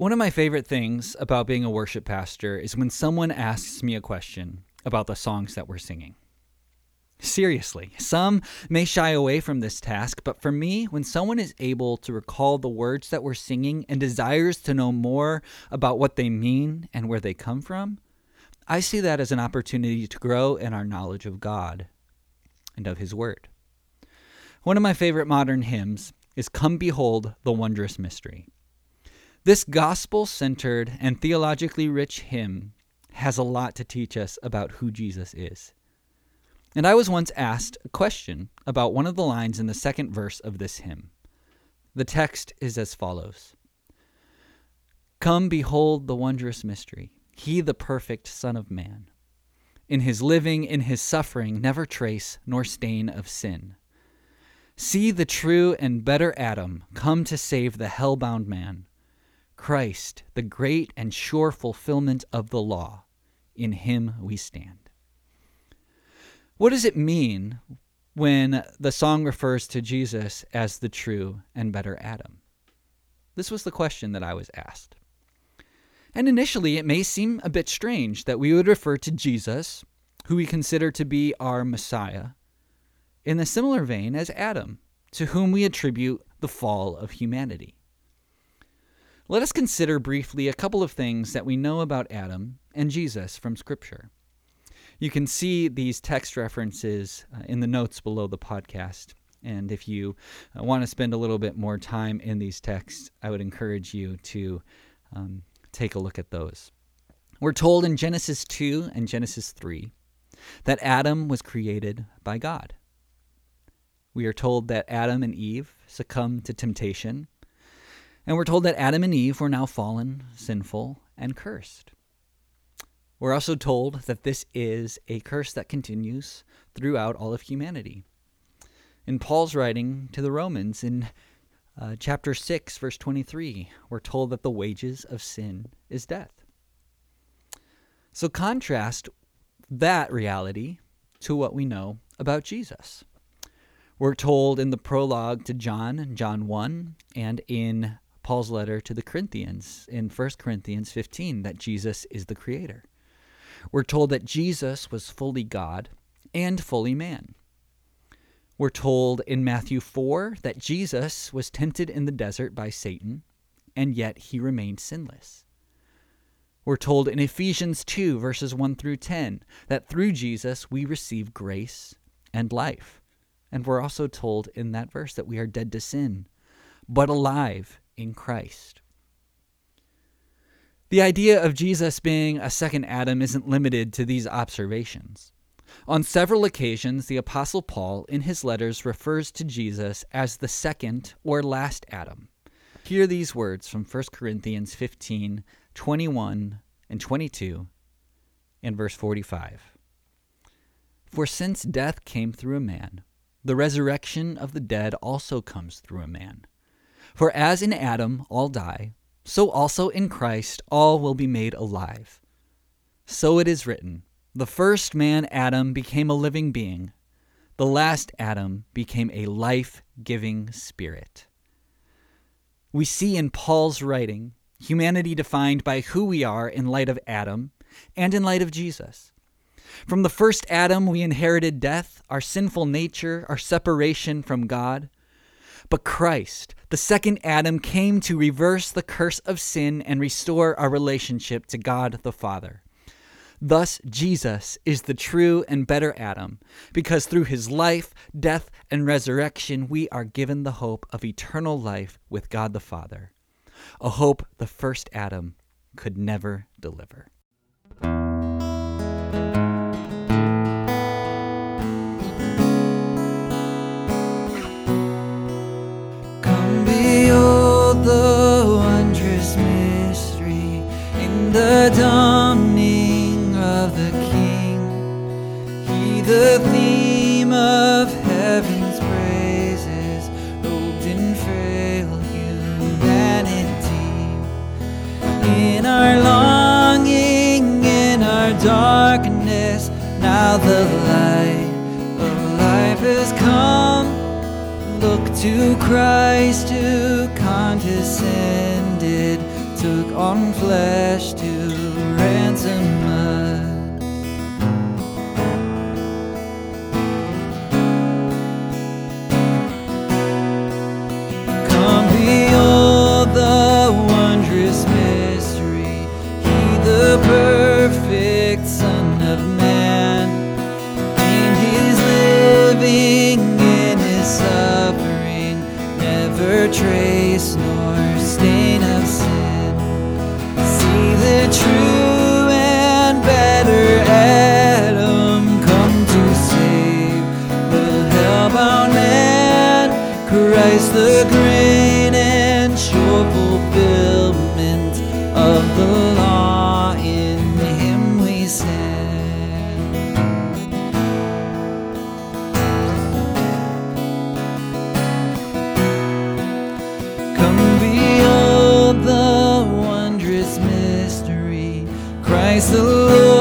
One of my favorite things about being a worship pastor is when someone asks me a question about the songs that we're singing. Seriously, some may shy away from this task, but for me, when someone is able to recall the words that we're singing and desires to know more about what they mean and where they come from, I see that as an opportunity to grow in our knowledge of God and of His Word. One of my favorite modern hymns is Come Behold the Wondrous Mystery. This gospel centered and theologically rich hymn has a lot to teach us about who Jesus is. And I was once asked a question about one of the lines in the second verse of this hymn. The text is as follows Come, behold the wondrous mystery, he the perfect Son of Man. In his living, in his suffering, never trace nor stain of sin. See the true and better Adam come to save the hell-bound man. Christ, the great and sure fulfillment of the law, in him we stand. What does it mean when the song refers to Jesus as the true and better Adam? This was the question that I was asked. And initially, it may seem a bit strange that we would refer to Jesus, who we consider to be our Messiah, in a similar vein as Adam, to whom we attribute the fall of humanity. Let us consider briefly a couple of things that we know about Adam and Jesus from Scripture. You can see these text references uh, in the notes below the podcast. And if you uh, want to spend a little bit more time in these texts, I would encourage you to um, take a look at those. We're told in Genesis 2 and Genesis 3 that Adam was created by God. We are told that Adam and Eve succumbed to temptation and we're told that Adam and Eve were now fallen, sinful, and cursed. We're also told that this is a curse that continues throughout all of humanity. In Paul's writing to the Romans in uh, chapter 6, verse 23, we're told that the wages of sin is death. So contrast that reality to what we know about Jesus. We're told in the prologue to John, John 1, and in Paul's letter to the Corinthians in 1 Corinthians 15 that Jesus is the creator. We're told that Jesus was fully God and fully man. We're told in Matthew 4 that Jesus was tempted in the desert by Satan, and yet he remained sinless. We're told in Ephesians 2, verses 1 through 10, that through Jesus we receive grace and life. And we're also told in that verse that we are dead to sin, but alive in Christ. The idea of Jesus being a second Adam isn't limited to these observations. On several occasions, the Apostle Paul, in his letters, refers to Jesus as the second or last Adam. Hear these words from 1 Corinthians 15 21 and 22 and verse 45. For since death came through a man, the resurrection of the dead also comes through a man. For as in Adam all die, so also in Christ all will be made alive. So it is written The first man, Adam, became a living being, the last Adam became a life giving spirit. We see in Paul's writing humanity defined by who we are in light of Adam and in light of Jesus. From the first Adam, we inherited death, our sinful nature, our separation from God. But Christ, the second Adam, came to reverse the curse of sin and restore our relationship to God the Father. Thus, Jesus is the true and better Adam, because through his life, death, and resurrection, we are given the hope of eternal life with God the Father, a hope the first Adam could never deliver. Now the light of life has come. Look to Christ who condescended took on flesh to ransom true and better Adam come to save the man. Christ, the and sure fulfillment of the law, in Him we stand. Come behold Christ the Lord